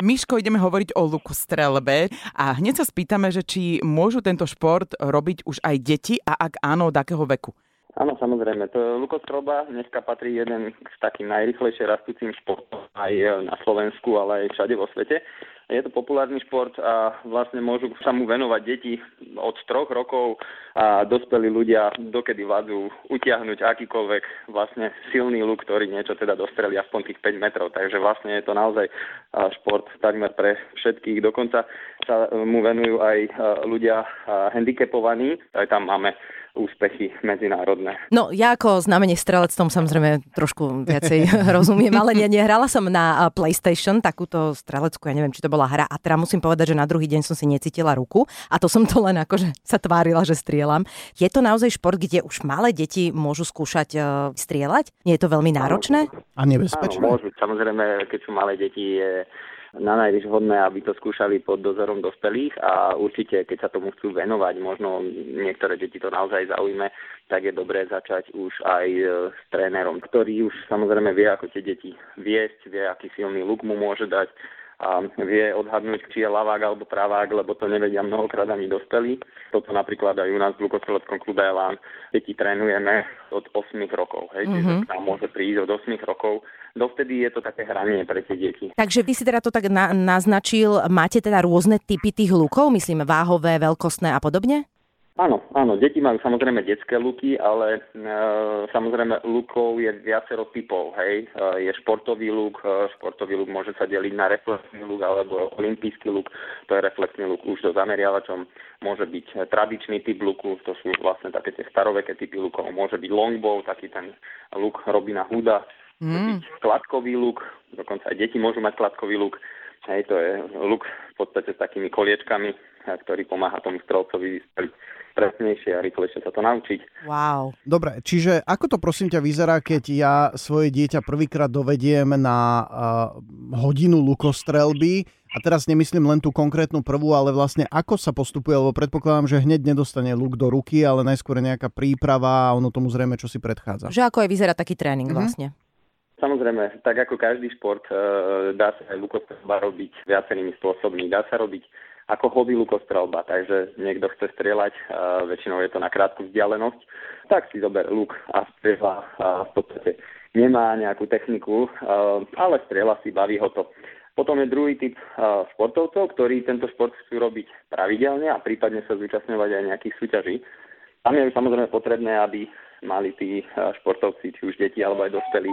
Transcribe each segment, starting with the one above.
Miško, ideme hovoriť o lukostrelbe a hneď sa spýtame, že či môžu tento šport robiť už aj deti a ak áno, od akého veku? Áno, samozrejme. To lukostrelba dneska patrí jeden z takým najrychlejšie rastúcim športom aj na Slovensku, ale aj všade vo svete. Je to populárny šport a vlastne môžu sa mu venovať deti od troch rokov a dospelí ľudia dokedy vládzu utiahnuť akýkoľvek vlastne silný luk, ktorý niečo teda dostrelí aspoň tých 5 metrov. Takže vlastne je to naozaj šport takmer pre všetkých. Dokonca sa mu venujú aj ľudia handicapovaní. Aj tam máme úspechy medzinárodné. No ja ako znamenie strelec tom samozrejme trošku viacej rozumiem, ale ne, nehrala som na PlayStation takúto streleckú, ja neviem, či to bola hra a teda musím povedať, že na druhý deň som si necítila ruku a to som to len akože sa tvárila, že strieľam. Je to naozaj šport, kde už malé deti môžu skúšať uh, strieľať? Nie je to veľmi náročné? A nebezpečné? Áno, môžu. Samozrejme, keď sú malé deti, je na najvyš hodné, aby to skúšali pod dozorom dospelých a určite, keď sa tomu chcú venovať, možno niektoré deti to naozaj zaujme, tak je dobré začať už aj e, s trénerom, ktorý už samozrejme vie, ako tie deti viesť, vie, aký silný luk mu môže dať a vie odhadnúť, či je lavák alebo pravák, lebo to nevedia mnohokrát ani dospelí. Toto napríklad aj u nás v Lukostreleckom klube Elán deti trénujeme od 8 rokov. Hej, mm-hmm. čiže nám môže prísť od 8 rokov. Dovtedy je to také hranie pre tie deti. Takže vy si teda to tak na- naznačil, máte teda rôzne typy tých lukov, myslím váhové, veľkostné a podobne? Áno, áno, deti majú samozrejme detské luky, ale e, samozrejme lukov je viacero typov, hej. E, je športový luk, e, športový luk môže sa deliť na reflexný luk alebo olimpijský luk, to je reflexný luk už so zameriavačom, môže byť tradičný typ luku, to sú vlastne také tie staroveké typy lukov, môže byť longbow, taký ten luk Robina Huda, mm. byť kladkový luk, dokonca aj deti môžu mať kladkový luk, hej, to je luk v podstate s takými koliečkami, ktorý pomáha tomu strelcovi vystreliť presnejšie a rýchlejšie sa to naučiť. Wow. Dobre, čiže ako to prosím ťa vyzerá, keď ja svoje dieťa prvýkrát dovediem na uh, hodinu lukostrelby a teraz nemyslím len tú konkrétnu prvú, ale vlastne ako sa postupuje, lebo predpokladám, že hneď nedostane luk do ruky, ale najskôr nejaká príprava a ono tomu zrejme čo si predchádza. Že ako aj vyzerá taký tréning mm-hmm. vlastne. Samozrejme, tak ako každý šport, dá sa aj lukostrelba robiť viacerými spôsobmi. Dá sa robiť ako hobby lukostrelba, takže niekto chce strieľať, väčšinou je to na krátku vzdialenosť, tak si zober luk a strieľa uh, v podstate nemá nejakú techniku, ale strieľa si, baví ho to. Potom je druhý typ športovcov, ktorí tento šport chcú robiť pravidelne a prípadne sa zúčastňovať aj nejakých súťaží. Tam je samozrejme potrebné, aby mali tí športovci, či už deti alebo aj dospelí,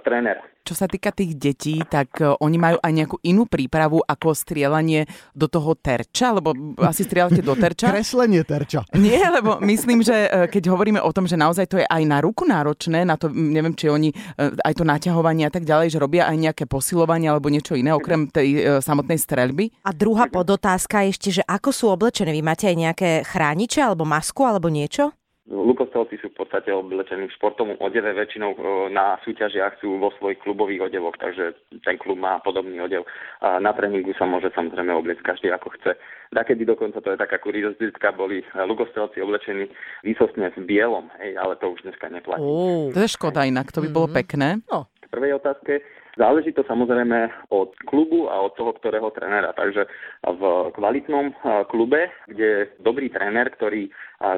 tréner. Čo sa týka tých detí, tak e, oni majú aj nejakú inú prípravu ako strieľanie do toho terča, lebo asi strieľate do terča. Kreslenie terča. Nie, lebo myslím, že e, keď hovoríme o tom, že naozaj to je aj na ruku náročné, na to neviem, či oni e, aj to naťahovanie a tak ďalej, že robia aj nejaké posilovanie alebo niečo iné, okrem tej samotnej streľby. A druhá podotázka ešte, že ako sú oblečené? Vy máte aj nejaké chrániče alebo masku alebo niečo? Lukostrelci sú v podstate oblečení v športovom odeve, väčšinou e, na súťažiach sú vo svojich klubových odevoch, takže ten klub má podobný odev. A na tréningu sa môže samozrejme obliecť každý ako chce. Dakedy dokonca to je taká kuriozita, boli Lukostrelci oblečení výsostne v bielom, hej, ale to už dneska neplatí. Oh, to je škoda inak, to by bolo mm-hmm. pekné. No. K prvej otázke, Záleží to samozrejme od klubu a od toho, ktorého trénera. Takže v kvalitnom klube, kde je dobrý tréner, ktorý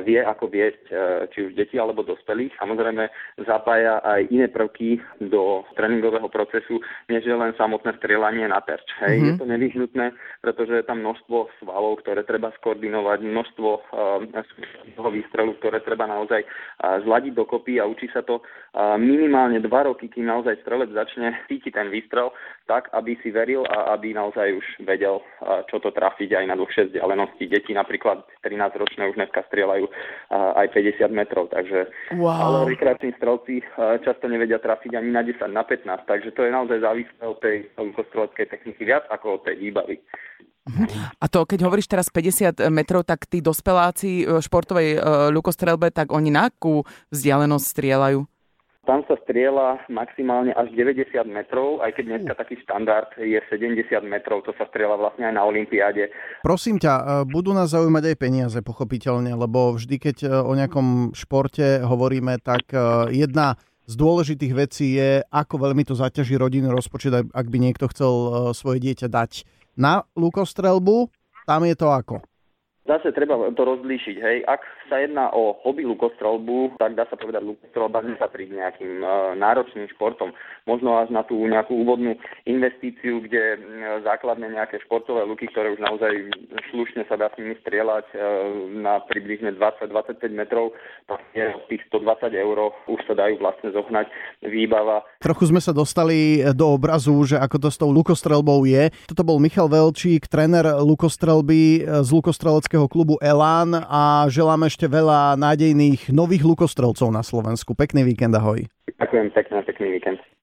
vie, ako viesť e, či už deti alebo dospelých. Samozrejme zapája aj iné prvky do tréningového procesu, než je len samotné strieľanie na terč. Hej. Mm-hmm. Je to nevyhnutné, pretože je tam množstvo svalov, ktoré treba skoordinovať, množstvo uh, výstrelu, ktoré treba naozaj uh, zladiť dokopy a učí sa to minimálne dva roky, kým naozaj strelec začne cítiť ten výstrel tak, aby si veril a aby naozaj už vedel, čo to trafiť aj na dlhšie vzdialenosti. Deti napríklad 13-ročné už dneska strieľajú strieľajú aj 50 metrov, takže wow. ale rekreační strelci často nevedia trafiť ani na 10, na 15, takže to je naozaj závislé od tej streleckej techniky viac ako od tej výbavy. Mhm. A to, keď hovoríš teraz 50 metrov, tak tí dospeláci e, športovej e, ľukostrelbe, tak oni na akú vzdialenosť strieľajú? Tam sa strieľa maximálne až 90 metrov, aj keď dneska taký štandard je 70 metrov, to sa strieľa vlastne aj na Olympiáde. Prosím ťa, e, budú nás zaujímať aj peniaze, pochopiteľne, lebo vždy, keď e, o nejakom športe hovoríme, tak e, jedna z dôležitých vecí je, ako veľmi to zaťaží rodinný rozpočet, ak by niekto chcel svoje dieťa dať na lukostrelbu. Tam je to ako? Zase treba to rozlíšiť, hej. Ak sa jedná o hobby lukostrelbu, tak dá sa povedať, lukostrelba nepatrí k nejakým e, náročným športom. Možno až na tú nejakú úvodnú investíciu, kde e, základné nejaké športové luky, ktoré už naozaj slušne sa dá s nimi strieľať e, na približne 20-25 metrov, tak je tých 120 eur už sa dajú vlastne zohnať výbava. Trochu sme sa dostali do obrazu, že ako to s tou lukostrelbou je. Toto bol Michal Velčík, tréner lukostrelby z lukostreleckého hokejovérskeho klubu Elán a želám ešte veľa nádejných nových lukostrelcov na Slovensku. Pekný víkend, ahoj. Ďakujem pekne, pekný víkend.